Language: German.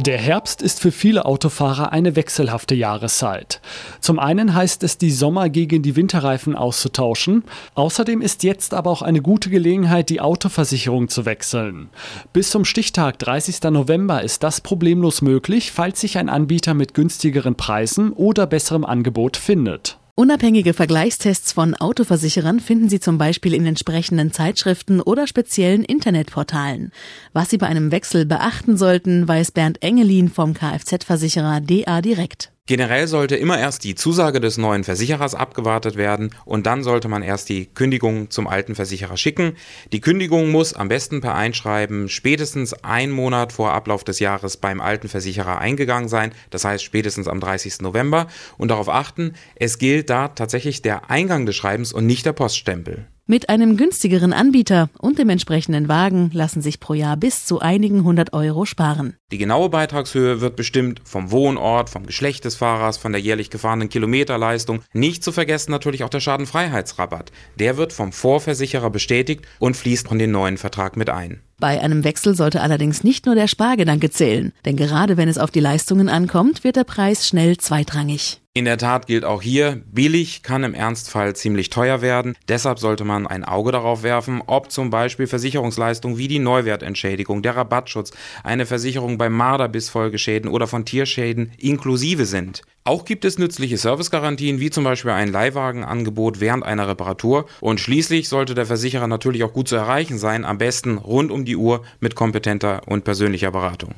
Der Herbst ist für viele Autofahrer eine wechselhafte Jahreszeit. Zum einen heißt es, die Sommer gegen die Winterreifen auszutauschen. Außerdem ist jetzt aber auch eine gute Gelegenheit, die Autoversicherung zu wechseln. Bis zum Stichtag 30. November ist das problemlos möglich, falls sich ein Anbieter mit günstigeren Preisen oder besserem Angebot findet. Unabhängige Vergleichstests von Autoversicherern finden Sie zum Beispiel in entsprechenden Zeitschriften oder speziellen Internetportalen. Was Sie bei einem Wechsel beachten sollten, weiß Bernd Engelin vom Kfz-Versicherer DA Direkt. Generell sollte immer erst die Zusage des neuen Versicherers abgewartet werden und dann sollte man erst die Kündigung zum alten Versicherer schicken. Die Kündigung muss am besten per Einschreiben spätestens ein Monat vor Ablauf des Jahres beim alten Versicherer eingegangen sein, das heißt spätestens am 30. November und darauf achten, es gilt da tatsächlich der Eingang des Schreibens und nicht der Poststempel. Mit einem günstigeren Anbieter und dem entsprechenden Wagen lassen sich pro Jahr bis zu einigen hundert Euro sparen. Die genaue Beitragshöhe wird bestimmt vom Wohnort, vom Geschlecht des Fahrers, von der jährlich gefahrenen Kilometerleistung. Nicht zu vergessen natürlich auch der Schadenfreiheitsrabatt. Der wird vom Vorversicherer bestätigt und fließt von den neuen Vertrag mit ein. Bei einem Wechsel sollte allerdings nicht nur der Spargedanke zählen, denn gerade wenn es auf die Leistungen ankommt, wird der Preis schnell zweitrangig. In der Tat gilt auch hier, billig kann im Ernstfall ziemlich teuer werden. Deshalb sollte man ein Auge darauf werfen, ob zum Beispiel Versicherungsleistungen wie die Neuwertentschädigung, der Rabattschutz, eine Versicherung bei Marderbissfolgeschäden oder von Tierschäden inklusive sind. Auch gibt es nützliche Servicegarantien, wie zum Beispiel ein Leihwagenangebot während einer Reparatur. Und schließlich sollte der Versicherer natürlich auch gut zu erreichen sein, am besten rund um die Uhr mit kompetenter und persönlicher Beratung.